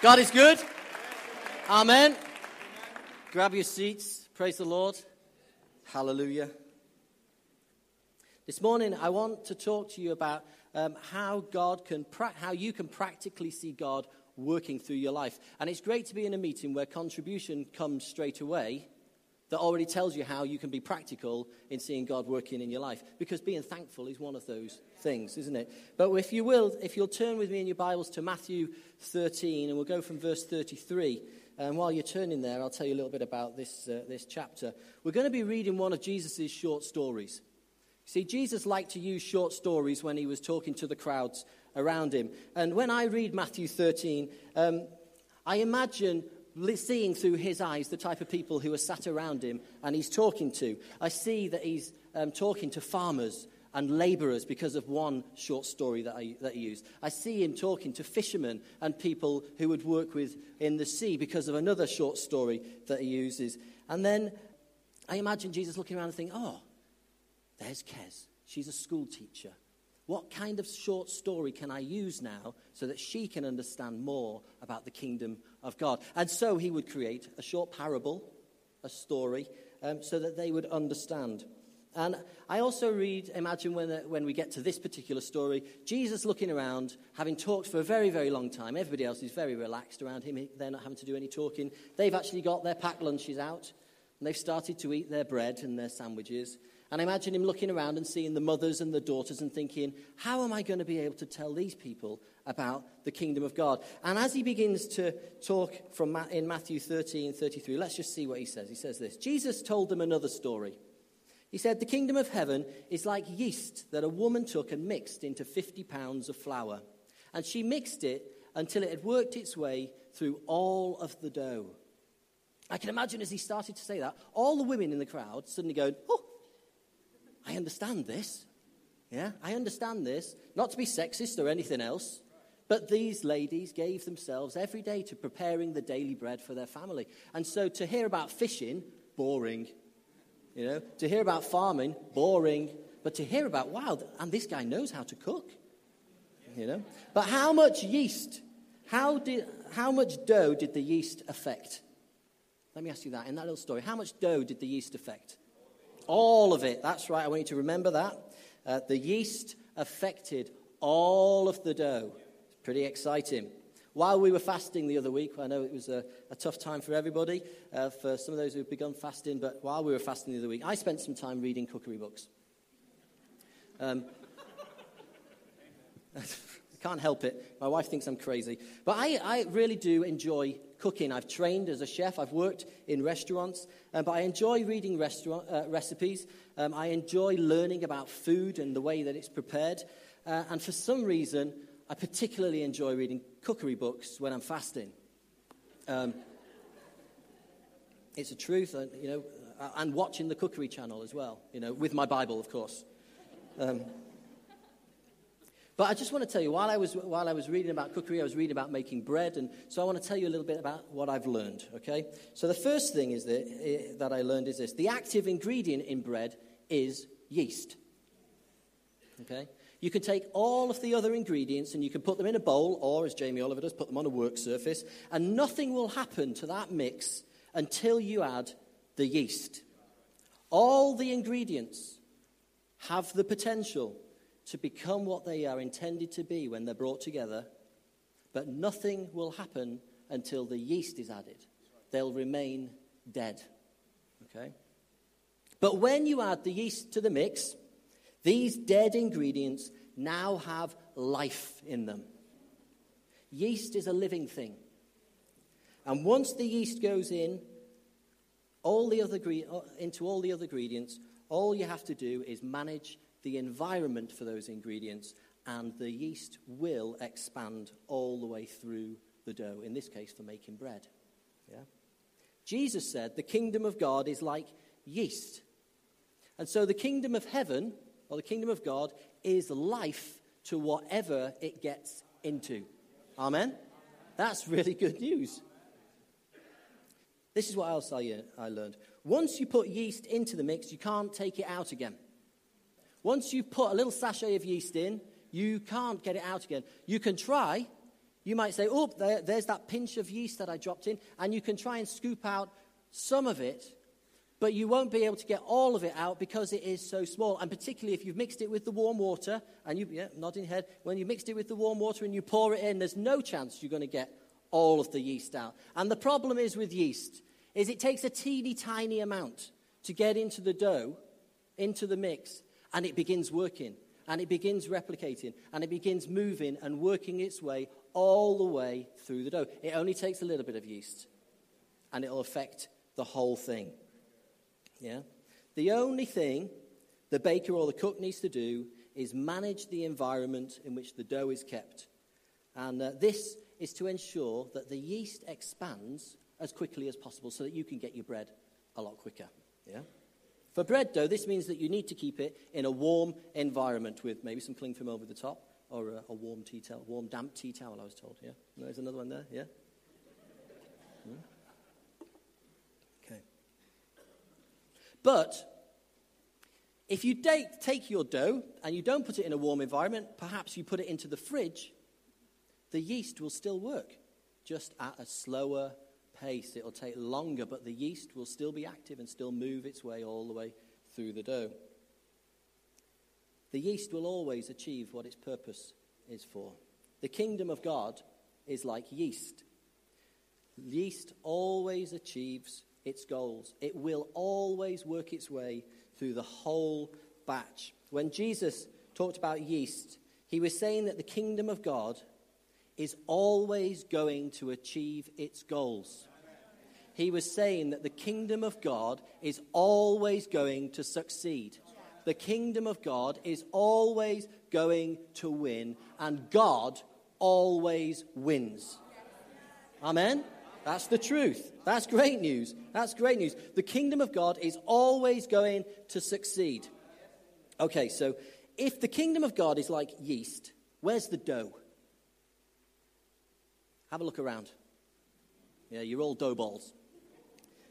God is good. Amen. Grab your seats. Praise the Lord. Hallelujah. This morning, I want to talk to you about um, how God can, pra- how you can practically see God working through your life. And it's great to be in a meeting where contribution comes straight away that already tells you how you can be practical in seeing God working in your life. Because being thankful is one of those things, isn't it? But if you will, if you'll turn with me in your Bibles to Matthew 13, and we'll go from verse 33. And while you're turning there, I'll tell you a little bit about this, uh, this chapter. We're going to be reading one of Jesus' short stories. See, Jesus liked to use short stories when he was talking to the crowds around him. And when I read Matthew 13, um, I imagine seeing through his eyes the type of people who are sat around him and he's talking to. I see that he's um, talking to farmers and laborers because of one short story that, I, that he used. I see him talking to fishermen and people who would work with in the sea because of another short story that he uses. And then I imagine Jesus looking around and thinking, oh, there's Kez. She's a school teacher. What kind of short story can I use now so that she can understand more about the kingdom of God? And so he would create a short parable, a story, um, so that they would understand. And I also read, imagine when, uh, when we get to this particular story, Jesus looking around, having talked for a very, very long time. Everybody else is very relaxed around him. They're not having to do any talking. They've actually got their packed lunches out, and they've started to eat their bread and their sandwiches. And I imagine him looking around and seeing the mothers and the daughters and thinking, how am I going to be able to tell these people about the kingdom of God? And as he begins to talk from in Matthew 13, 33, let's just see what he says. He says this Jesus told them another story. He said, The kingdom of heaven is like yeast that a woman took and mixed into 50 pounds of flour. And she mixed it until it had worked its way through all of the dough. I can imagine as he started to say that, all the women in the crowd suddenly going, Oh, I understand this. Yeah, I understand this. Not to be sexist or anything else, but these ladies gave themselves every day to preparing the daily bread for their family. And so to hear about fishing, boring. You know, to hear about farming, boring. But to hear about, wow, and this guy knows how to cook. You know? But how much yeast, how, did, how much dough did the yeast affect? Let me ask you that in that little story. How much dough did the yeast affect? All of it. That's right. I want you to remember that. Uh, the yeast affected all of the dough. It's pretty exciting. While we were fasting the other week, I know it was a, a tough time for everybody, uh, for some of those who've begun fasting, but while we were fasting the other week, I spent some time reading cookery books. Um, I can't help it. My wife thinks I'm crazy. But I, I really do enjoy cooking. I've trained as a chef, I've worked in restaurants, um, but I enjoy reading restaurant, uh, recipes. Um, I enjoy learning about food and the way that it's prepared. Uh, and for some reason, I particularly enjoy reading cookery books when I'm fasting. Um, it's a truth, uh, you know, uh, and watching the cookery channel as well, you know, with my Bible, of course. But I just want to tell you, while I, was, while I was reading about cookery, I was reading about making bread. And so I want to tell you a little bit about what I've learned, okay? So the first thing is that, eh, that I learned is this the active ingredient in bread is yeast, okay? You can take all of the other ingredients and you can put them in a bowl, or as Jamie Oliver does, put them on a work surface, and nothing will happen to that mix until you add the yeast. All the ingredients have the potential to become what they are intended to be when they're brought together, but nothing will happen until the yeast is added. They'll remain dead. Okay? But when you add the yeast to the mix, these dead ingredients now have life in them. Yeast is a living thing. And once the yeast goes in, all the other, uh, into all the other ingredients, all you have to do is manage the environment for those ingredients, and the yeast will expand all the way through the dough, in this case, for making bread. Yeah? Jesus said the kingdom of God is like yeast. And so the kingdom of heaven, or the kingdom of God, is life to whatever it gets into. Amen? That's really good news. This is what else I, uh, I learned. Once you put yeast into the mix, you can't take it out again. Once you've put a little sachet of yeast in, you can't get it out again. You can try, You might say, oh, there, there's that pinch of yeast that I dropped in, and you can try and scoop out some of it, but you won't be able to get all of it out because it is so small. And particularly if you've mixed it with the warm water, and you, yeah, nodding head, when you mixed it with the warm water and you pour it in, there's no chance you're going to get all of the yeast out. And the problem is with yeast, is it takes a teeny tiny amount to get into the dough, into the mix, and it begins working, and it begins replicating, and it begins moving and working its way all the way through the dough. It only takes a little bit of yeast, and it'll affect the whole thing. Yeah? The only thing the baker or the cook needs to do is manage the environment in which the dough is kept. And uh, this is to ensure that the yeast expands as quickly as possible so that you can get your bread a lot quicker. Yeah? For bread dough, this means that you need to keep it in a warm environment with maybe some cling film over the top or a, a warm tea towel, warm damp tea towel, I was told. Yeah? there's another one there. Yeah? Hmm? Okay. But if you take, take your dough and you don't put it in a warm environment, perhaps you put it into the fridge, the yeast will still work, just at a slower pace. It'll take longer, but the yeast will still be active and still move its way all the way through the dough. The yeast will always achieve what its purpose is for. The kingdom of God is like yeast. Yeast always achieves its goals, it will always work its way through the whole batch. When Jesus talked about yeast, he was saying that the kingdom of God is always going to achieve its goals. He was saying that the kingdom of God is always going to succeed. The kingdom of God is always going to win, and God always wins. Amen? That's the truth. That's great news. That's great news. The kingdom of God is always going to succeed. Okay, so if the kingdom of God is like yeast, where's the dough? Have a look around. Yeah, you're all dough balls.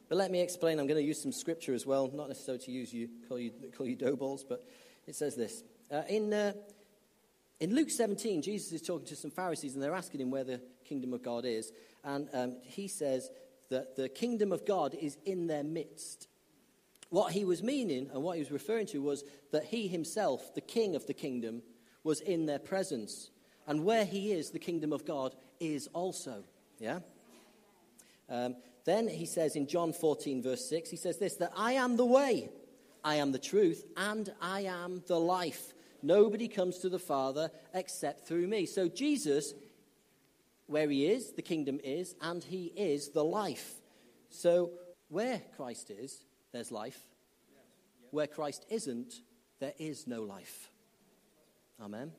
But let me explain. I'm going to use some scripture as well, not necessarily to use you, call you, call you dough balls, but it says this. Uh, in, uh, in Luke 17, Jesus is talking to some Pharisees, and they're asking him where the kingdom of God is. And um, he says that the kingdom of God is in their midst. What he was meaning and what he was referring to was that he himself, the king of the kingdom, was in their presence. And where he is, the kingdom of God is also. Yeah? Um, then he says in John 14, verse 6, he says this that I am the way, I am the truth, and I am the life. Nobody comes to the Father except through me. So Jesus, where he is, the kingdom is, and he is the life. So where Christ is, there's life. Where Christ isn't, there is no life. Amen.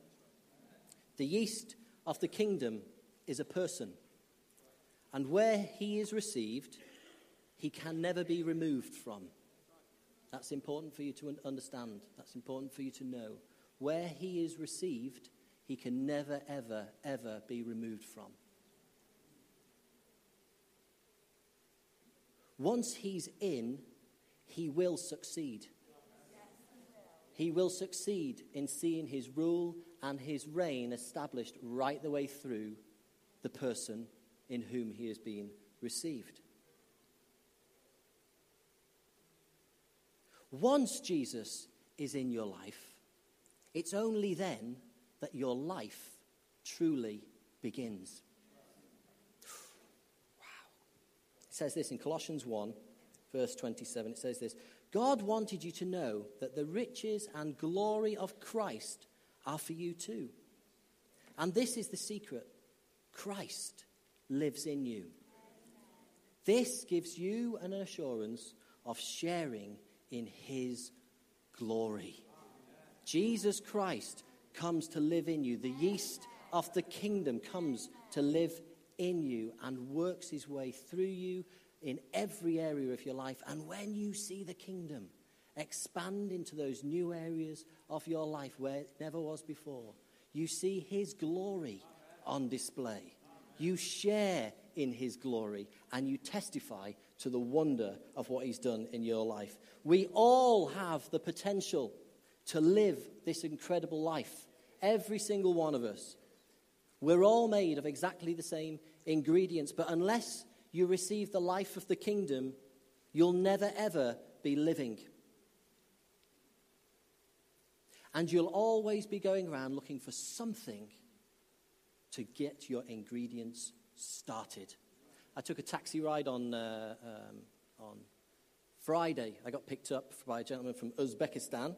The yeast of the kingdom is a person. And where he is received, he can never be removed from. That's important for you to understand. That's important for you to know. Where he is received, he can never, ever, ever be removed from. Once he's in, he will succeed. He will succeed in seeing his rule and his reign established right the way through the person in whom he has been received. Once Jesus is in your life, it's only then that your life truly begins. Wow. It says this in Colossians 1, verse 27. It says this God wanted you to know that the riches and glory of Christ are for you too. And this is the secret Christ lives in you. This gives you an assurance of sharing in his glory. Jesus Christ comes to live in you. The yeast of the kingdom comes to live in you and works his way through you in every area of your life. And when you see the kingdom expand into those new areas of your life where it never was before, you see his glory on display. You share in his glory and you testify to the wonder of what he's done in your life. We all have the potential to live this incredible life, every single one of us. We're all made of exactly the same ingredients, but unless you receive the life of the kingdom, you'll never ever be living. And you'll always be going around looking for something to get your ingredients started. I took a taxi ride on, uh, um, on Friday. I got picked up by a gentleman from Uzbekistan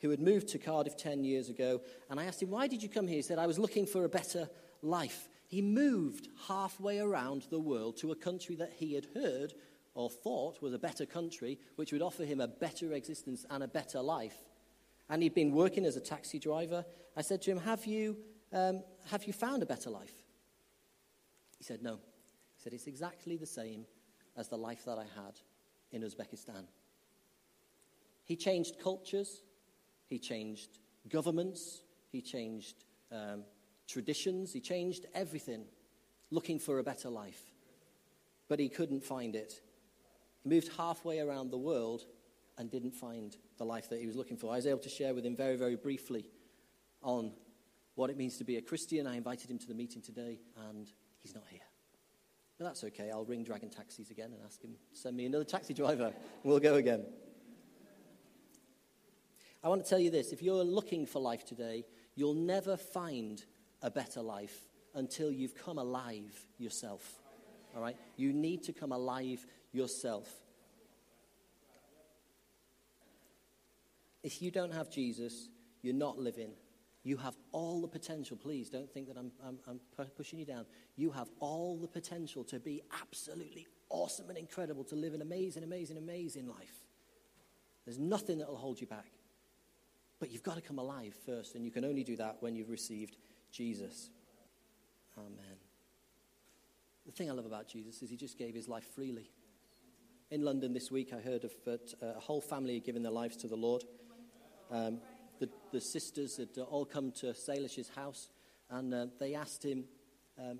who had moved to Cardiff 10 years ago. And I asked him, Why did you come here? He said, I was looking for a better life. He moved halfway around the world to a country that he had heard or thought was a better country, which would offer him a better existence and a better life. And he'd been working as a taxi driver. I said to him, Have you, um, have you found a better life? He said, No. He said, It's exactly the same as the life that I had in Uzbekistan. He changed cultures, he changed governments, he changed um, traditions, he changed everything, looking for a better life. But he couldn't find it. He moved halfway around the world and didn't find the life that he was looking for. I was able to share with him very, very briefly on what it means to be a Christian. I invited him to the meeting today, and he's not here. But that's okay. I'll ring Dragon Taxis again and ask him send me another taxi driver. We'll go again. I want to tell you this if you're looking for life today, you'll never find a better life until you've come alive yourself. All right? You need to come alive yourself. If you don't have Jesus, you're not living. You have all the potential. Please don't think that I'm, I'm, I'm, pushing you down. You have all the potential to be absolutely awesome and incredible, to live an amazing, amazing, amazing life. There's nothing that will hold you back. But you've got to come alive first, and you can only do that when you've received Jesus. Amen. The thing I love about Jesus is he just gave his life freely. In London this week, I heard of uh, a whole family given their lives to the Lord. Um, the, the, sisters had uh, all come to Salish's house, and uh, they asked him, um,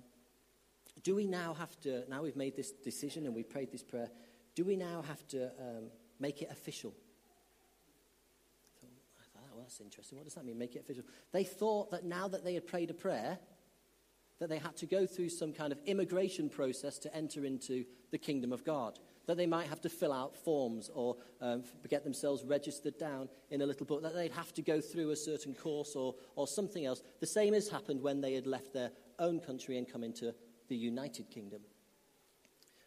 Do we now have to, now we've made this decision and we prayed this prayer, do we now have to um, make it official? I thought, I thought, well, that's interesting. What does that mean, make it official? They thought that now that they had prayed a prayer, that they had to go through some kind of immigration process to enter into the kingdom of God that they might have to fill out forms or um, get themselves registered down in a little book, that they'd have to go through a certain course or, or something else. The same has happened when they had left their own country and come into the United Kingdom.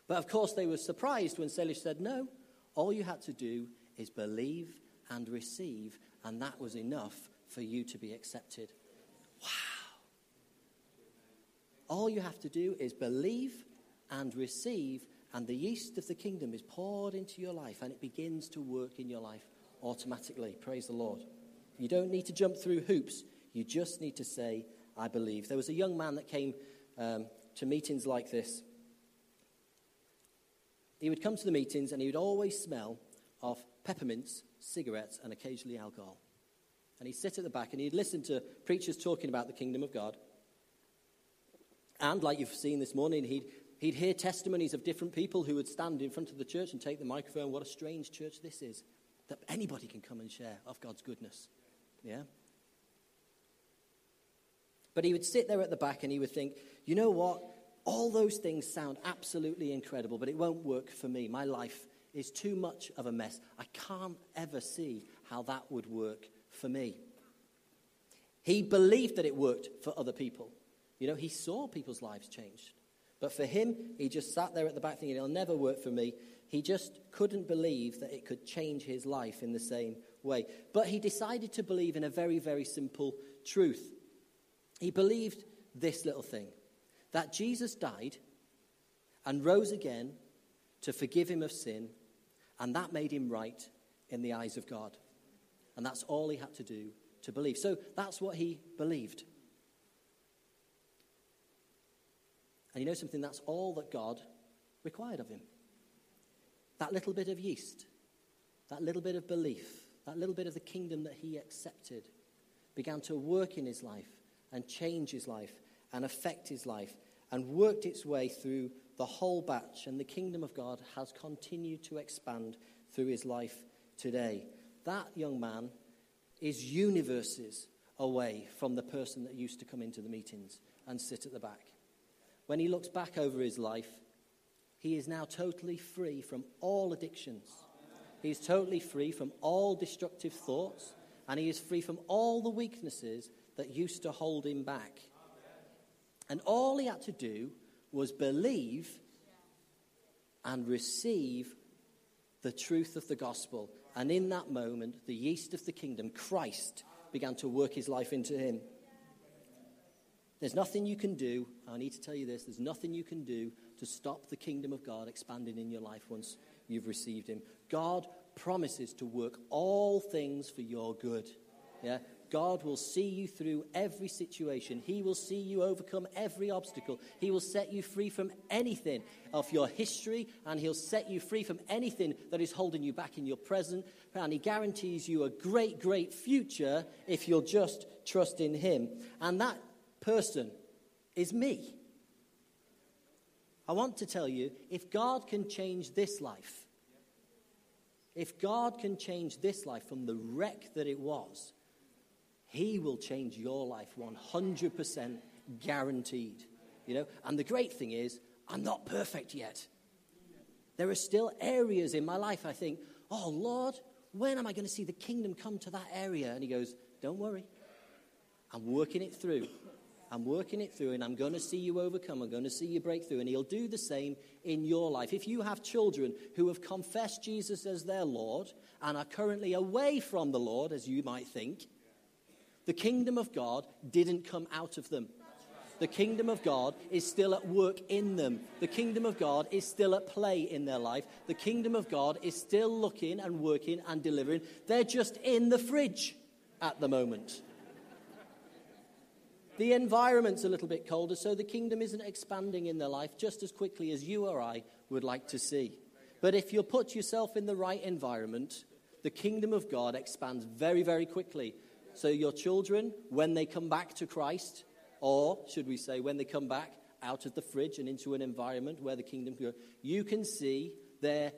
But of course, they were surprised when Salish said, No, all you had to do is believe and receive, and that was enough for you to be accepted. Wow. All you have to do is believe and receive, and the yeast of the kingdom is poured into your life and it begins to work in your life automatically. Praise the Lord. You don't need to jump through hoops, you just need to say, I believe. There was a young man that came um, to meetings like this. He would come to the meetings and he would always smell of peppermints, cigarettes, and occasionally alcohol. And he'd sit at the back and he'd listen to preachers talking about the kingdom of God. And like you've seen this morning, he'd He'd hear testimonies of different people who would stand in front of the church and take the microphone. What a strange church this is, that anybody can come and share of God's goodness. Yeah? But he would sit there at the back and he would think, you know what? All those things sound absolutely incredible, but it won't work for me. My life is too much of a mess. I can't ever see how that would work for me. He believed that it worked for other people. You know, he saw people's lives changed. But for him, he just sat there at the back thinking, it'll never work for me. He just couldn't believe that it could change his life in the same way. But he decided to believe in a very, very simple truth. He believed this little thing that Jesus died and rose again to forgive him of sin, and that made him right in the eyes of God. And that's all he had to do to believe. So that's what he believed. And you know something? That's all that God required of him. That little bit of yeast, that little bit of belief, that little bit of the kingdom that he accepted began to work in his life and change his life and affect his life and worked its way through the whole batch. And the kingdom of God has continued to expand through his life today. That young man is universes away from the person that used to come into the meetings and sit at the back. When he looks back over his life, he is now totally free from all addictions. He is totally free from all destructive thoughts, and he is free from all the weaknesses that used to hold him back. And all he had to do was believe and receive the truth of the gospel. And in that moment, the yeast of the kingdom, Christ, began to work his life into him. There's nothing you can do. I need to tell you this there's nothing you can do to stop the kingdom of God expanding in your life once you've received him. God promises to work all things for your good. Yeah? God will see you through every situation. He will see you overcome every obstacle. He will set you free from anything of your history, and He'll set you free from anything that is holding you back in your present. And He guarantees you a great, great future if you'll just trust in Him. And that person is me. I want to tell you if God can change this life, if God can change this life from the wreck that it was, He will change your life 100% guaranteed. You know, and the great thing is, I'm not perfect yet. There are still areas in my life I think, oh Lord, when am I going to see the kingdom come to that area? And He goes, don't worry. I'm working it through. I'm working it through and I'm going to see you overcome. I'm going to see you break through. And He'll do the same in your life. If you have children who have confessed Jesus as their Lord and are currently away from the Lord, as you might think, the kingdom of God didn't come out of them. The kingdom of God is still at work in them. The kingdom of God is still at play in their life. The kingdom of God is still looking and working and delivering. They're just in the fridge at the moment. The environment's a little bit colder, so the kingdom isn't expanding in their life just as quickly as you or I would like to see. But if you put yourself in the right environment, the kingdom of God expands very, very quickly. So your children, when they come back to Christ, or should we say, when they come back out of the fridge and into an environment where the kingdom can go, you can see their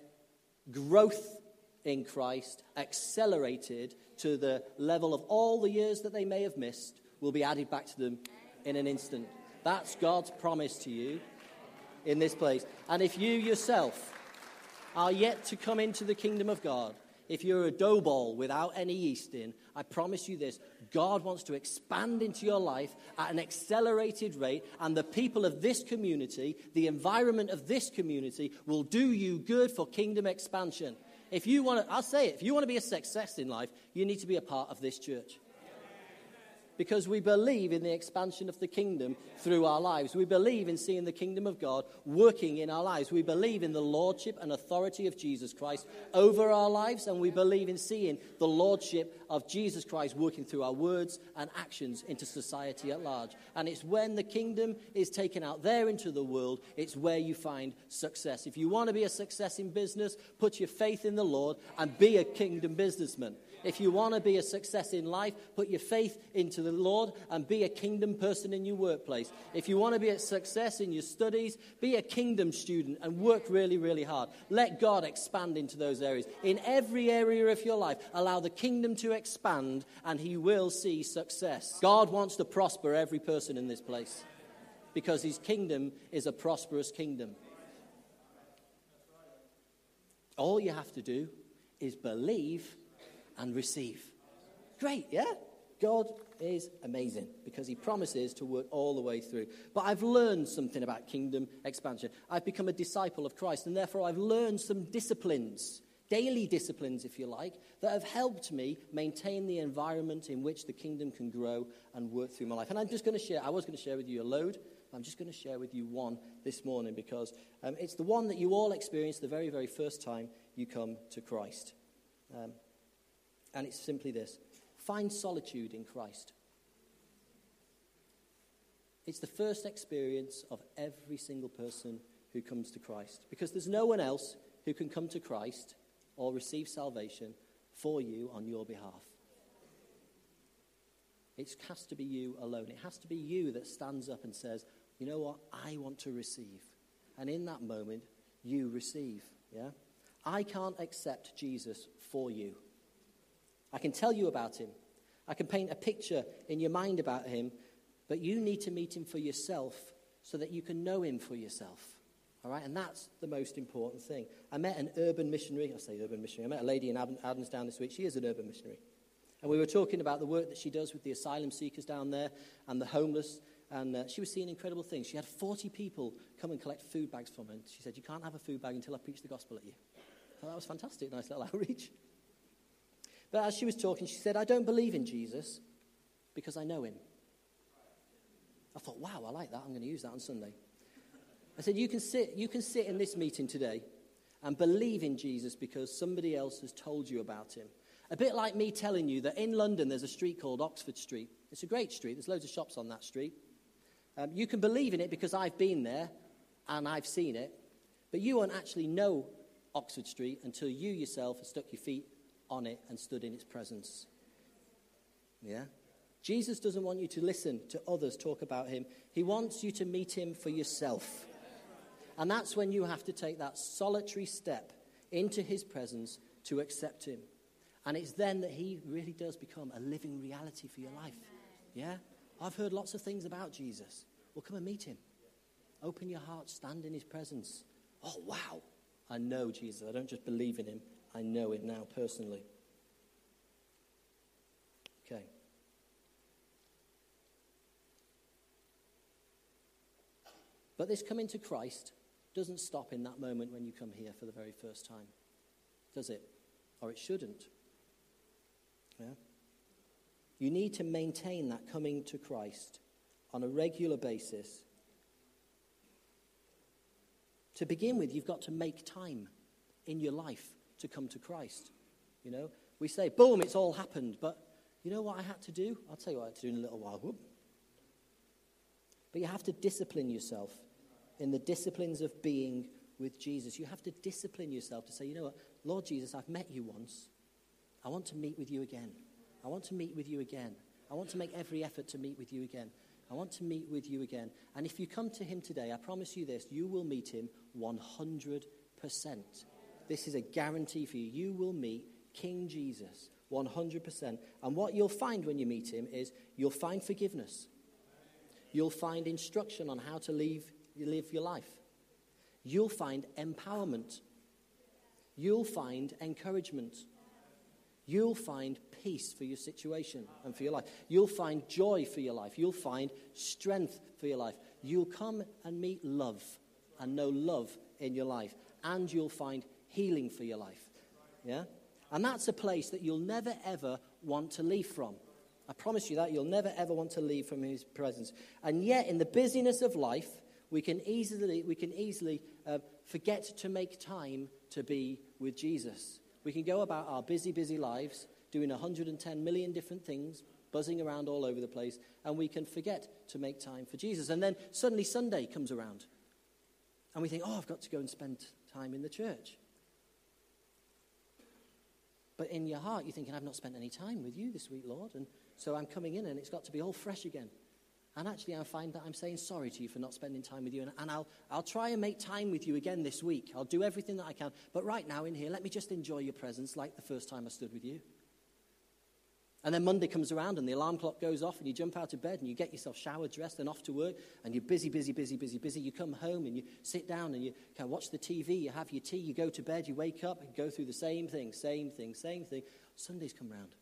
growth in Christ accelerated to the level of all the years that they may have missed will be added back to them in an instant. That's God's promise to you in this place. And if you yourself are yet to come into the kingdom of God, if you're a dough ball without any yeast in, I promise you this God wants to expand into your life at an accelerated rate, and the people of this community, the environment of this community, will do you good for kingdom expansion. If you want to, I'll say it, if you want to be a success in life, you need to be a part of this church because we believe in the expansion of the kingdom through our lives. We believe in seeing the kingdom of God working in our lives. We believe in the lordship and authority of Jesus Christ over our lives, and we believe in seeing the lordship of Jesus Christ working through our words and actions into society at large. And it's when the kingdom is taken out there into the world, it's where you find success. If you want to be a success in business, put your faith in the Lord and be a kingdom businessman. If you want to be a success in life, put your faith into the Lord and be a kingdom person in your workplace. If you want to be a success in your studies, be a kingdom student and work really, really hard. Let God expand into those areas. In every area of your life, allow the kingdom to expand and He will see success. God wants to prosper every person in this place because His kingdom is a prosperous kingdom. All you have to do is believe and receive. Great, yeah? God is amazing because he promises to work all the way through. But I've learned something about kingdom expansion. I've become a disciple of Christ, and therefore I've learned some disciplines, daily disciplines, if you like, that have helped me maintain the environment in which the kingdom can grow and work through my life. And I'm just going to share, I was going to share with you a load. I'm just going to share with you one this morning because um, it's the one that you all experience the very, very first time you come to Christ. Um, and it's simply this find solitude in Christ. It's the first experience of every single person who comes to Christ because there's no one else who can come to Christ or receive salvation for you on your behalf. It has to be you alone. It has to be you that stands up and says, You know what? I want to receive. And in that moment, you receive. Yeah? I can't accept Jesus for you. I can tell you about him. I can paint a picture in your mind about him, But you need to meet him for yourself so that you can know him for yourself. All right? And that's the most important thing. I met an urban missionary. I say urban missionary. I met a lady in Adamstown this week. She is an urban missionary. And we were talking about the work that she does with the asylum seekers down there and the homeless. And uh, she was seeing incredible things. She had 40 people come and collect food bags from her. And she said, You can't have a food bag until I preach the gospel at you. Thought that was fantastic. Nice little outreach. But as she was talking, she said, I don't believe in Jesus because I know him. I thought, wow, I like that. I'm going to use that on Sunday. I said, you can sit, you can sit in this meeting today and believe in Jesus because somebody else has told you about him. A bit like me telling you that in London there's a street called Oxford Street. It's a great street, there's loads of shops on that street. Um, you can believe in it because I've been there and I've seen it, but you won't actually know Oxford Street until you yourself have stuck your feet on it and stood in its presence. Yeah? Jesus doesn't want you to listen to others talk about him. He wants you to meet him for yourself. And that's when you have to take that solitary step into his presence to accept him. And it's then that he really does become a living reality for your life. Yeah? I've heard lots of things about Jesus. Well, come and meet him. Open your heart, stand in his presence. Oh, wow. I know Jesus. I don't just believe in him, I know it now personally. Okay. But this coming to Christ doesn't stop in that moment when you come here for the very first time, does it? Or it shouldn't. Yeah? You need to maintain that coming to Christ on a regular basis. To begin with, you've got to make time in your life to come to Christ. You know, we say, boom, it's all happened. But you know what I had to do? I'll tell you what I had to do in a little while. Whoop. But you have to discipline yourself in the disciplines of being with Jesus. You have to discipline yourself to say, you know what, Lord Jesus, I've met you once. I want to meet with you again. I want to meet with you again. I want to make every effort to meet with you again. I want to meet with you again. And if you come to him today, I promise you this, you will meet him 100%. This is a guarantee for you. You will meet King Jesus 100%. And what you'll find when you meet him is you'll find forgiveness. You'll find instruction on how to live, live your life. You'll find empowerment. You'll find encouragement. You'll find peace for your situation and for your life. You'll find joy for your life. You'll find strength for your life. You'll come and meet love and know love in your life. And you'll find healing for your life. Yeah? And that's a place that you'll never, ever want to leave from. I promise you that. You'll never, ever want to leave from his presence. And yet, in the busyness of life, we can easily, we can easily uh, forget to make time to be with Jesus. We can go about our busy, busy lives doing 110 million different things, buzzing around all over the place, and we can forget to make time for Jesus. And then suddenly Sunday comes around, and we think, oh, I've got to go and spend time in the church. But in your heart, you're thinking, I've not spent any time with you this week, Lord. And so I'm coming in, and it's got to be all fresh again. And actually, I find that I'm saying sorry to you for not spending time with you. And, and, I'll, I'll try and make time with you again this week. I'll do everything that I can. But right now, in here, let me just enjoy your presence like the first time I stood with you. And then Monday comes around and the alarm clock goes off and you jump out of bed and you get yourself showered, dressed, and off to work. And you're busy, busy, busy, busy, busy. You come home and you sit down and you kind of watch the TV, you have your tea, you go to bed, you wake up and go through the same thing, same thing, same thing. Sundays come round.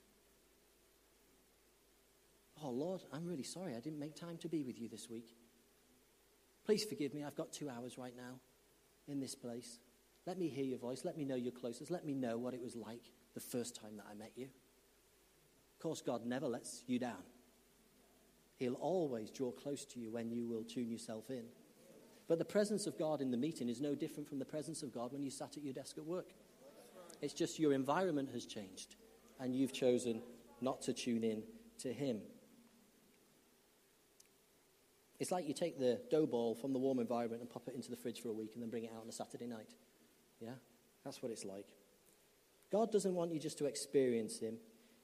Oh, Lord, I'm really sorry I didn't make time to be with you this week. Please forgive me. I've got two hours right now in this place. Let me hear your voice. Let me know you're closest. Let me know what it was like the first time that I met you. Course, God never lets you down. He'll always draw close to you when you will tune yourself in. But the presence of God in the meeting is no different from the presence of God when you sat at your desk at work. It's just your environment has changed, and you've chosen not to tune in to Him. It's like you take the dough ball from the warm environment and pop it into the fridge for a week and then bring it out on a Saturday night. Yeah? That's what it's like. God doesn't want you just to experience Him,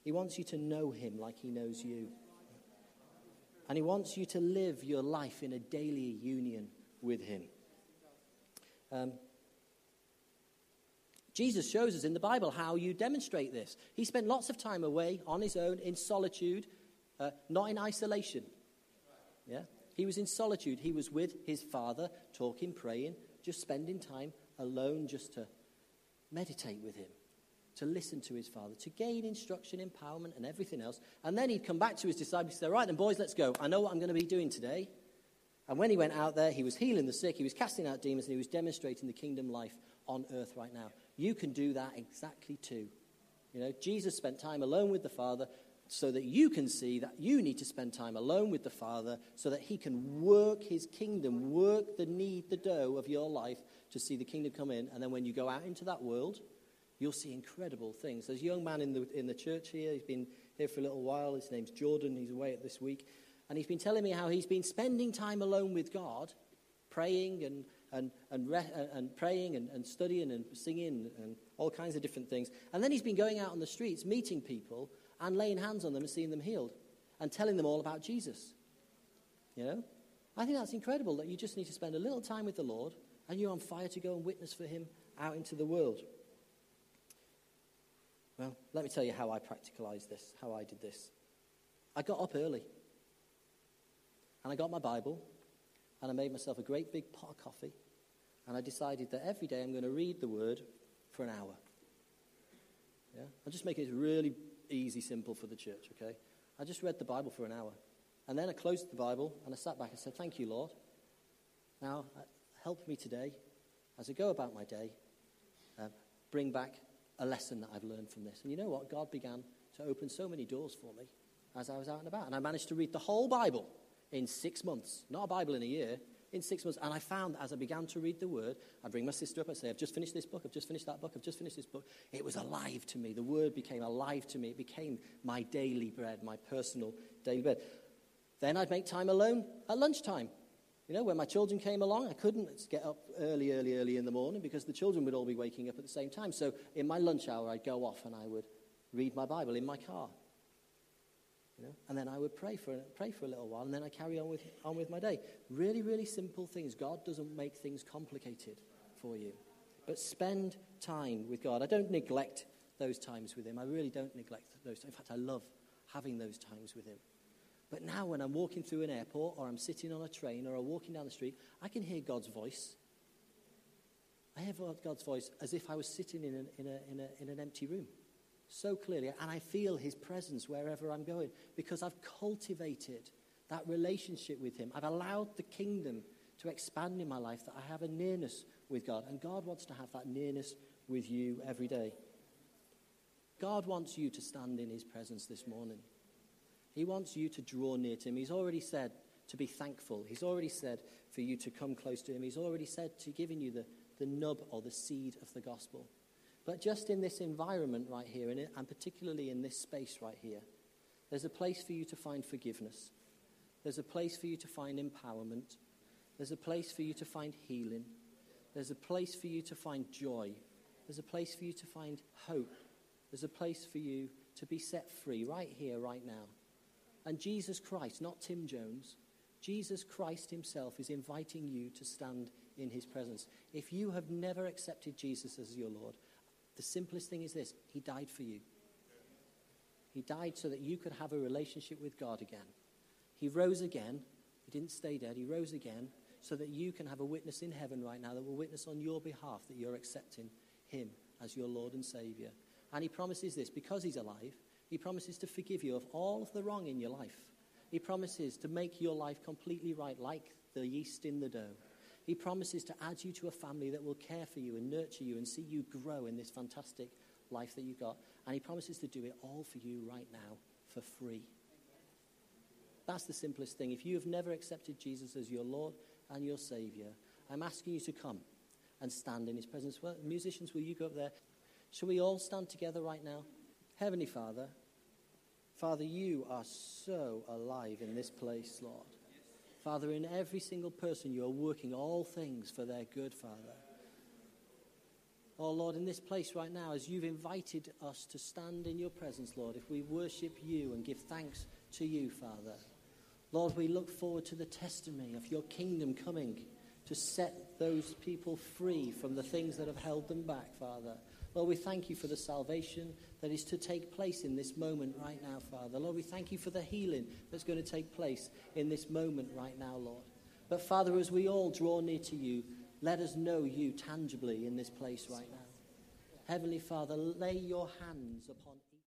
He wants you to know Him like He knows you. And He wants you to live your life in a daily union with Him. Um, Jesus shows us in the Bible how you demonstrate this. He spent lots of time away on his own in solitude, uh, not in isolation. Yeah? He was in solitude. He was with his father, talking, praying, just spending time alone just to meditate with him, to listen to his father, to gain instruction, empowerment, and everything else. And then he'd come back to his disciples and say, Right then, boys, let's go. I know what I'm going to be doing today. And when he went out there, he was healing the sick, he was casting out demons, and he was demonstrating the kingdom life on earth right now. You can do that exactly too. You know, Jesus spent time alone with the Father so that you can see that you need to spend time alone with the Father so that He can work His kingdom, work the need, the dough of your life to see the kingdom come in. And then when you go out into that world, you'll see incredible things. There's a young man in the, in the church here. He's been here for a little while. His name's Jordan. He's away at this week. And he's been telling me how he's been spending time alone with God, praying and, and, and, re- and praying and, and studying and singing and all kinds of different things. And then he's been going out on the streets, meeting people and laying hands on them and seeing them healed and telling them all about Jesus. You know? I think that's incredible that you just need to spend a little time with the Lord and you're on fire to go and witness for him out into the world. Well, let me tell you how I practicalized this, how I did this. I got up early. And I got my Bible and I made myself a great big pot of coffee. And I decided that every day I'm going to read the word for an hour. Yeah? I'll just make it really easy, simple for the church, okay? I just read the Bible for an hour. And then I closed the Bible and I sat back and said, Thank you, Lord. Now, uh, help me today as I go about my day, uh, bring back a lesson that I've learned from this. And you know what? God began to open so many doors for me as I was out and about. And I managed to read the whole Bible in six months. Not a Bible in a year, in six months. And I found that as I began to read the word, I'd bring my sister up and say, I've just finished this book, I've just finished that book, I've just finished this book. It was alive to me. The word became alive to me. It became my daily bread, my personal daily bread. Then I'd make time alone at lunchtime. You know, when my children came along, I couldn't get up early, early, early in the morning because the children would all be waking up at the same time. So in my lunch hour, I'd go off and I would read my Bible in my car. You know? And then I would pray for, pray for a little while, and then I carry on with, on with my day. Really, really simple things. God doesn't make things complicated for you. But spend time with God. I don't neglect those times with Him. I really don't neglect those. In fact, I love having those times with Him. But now, when I'm walking through an airport, or I'm sitting on a train, or I'm walking down the street, I can hear God's voice. I hear God's voice as if I was sitting in, an, in, a, in, a, in an empty room so clearly, and I feel his presence wherever I'm going because I've cultivated that relationship with him. I've allowed the kingdom to expand in my life, that I have a nearness with God, and God wants to have that nearness with you every day. God wants you to stand in his presence this morning. He wants you to draw near to him. He's already said to be thankful. He's already said for you to come close to him. He's already said to giving you the, the nub or the seed of the gospel. But just in this environment right here, and particularly in this space right here, there's a place for you to find forgiveness. There's a place for you to find empowerment. There's a place for you to find healing. There's a place for you to find joy. There's a place for you to find hope. There's a place for you to be set free right here, right now. And Jesus Christ, not Tim Jones, Jesus Christ Himself is inviting you to stand in His presence. If you have never accepted Jesus as your Lord, the simplest thing is this He died for you. He died so that you could have a relationship with God again. He rose again. He didn't stay dead. He rose again so that you can have a witness in heaven right now that will witness on your behalf that you're accepting Him as your Lord and Savior. And He promises this because He's alive, He promises to forgive you of all of the wrong in your life. He promises to make your life completely right, like the yeast in the dough. He promises to add you to a family that will care for you and nurture you and see you grow in this fantastic life that you've got. And He promises to do it all for you right now for free. That's the simplest thing. If you have never accepted Jesus as your Lord and your Savior, I'm asking you to come and stand in His presence. Well, musicians, will you go up there? Shall we all stand together right now? Heavenly Father, Father, you are so alive in this place, Lord. Father, in every single person, you are working all things for their good, Father. Oh, Lord, in this place right now, as you've invited us to stand in your presence, Lord, if we worship you and give thanks to you, Father, Lord, we look forward to the testimony of your kingdom coming to set those people free from the things that have held them back, Father. Lord, we thank you for the salvation that is to take place in this moment right now, Father. Lord, we thank you for the healing that's going to take place in this moment right now, Lord. But Father, as we all draw near to you, let us know you tangibly in this place right now. Heavenly Father, lay your hands upon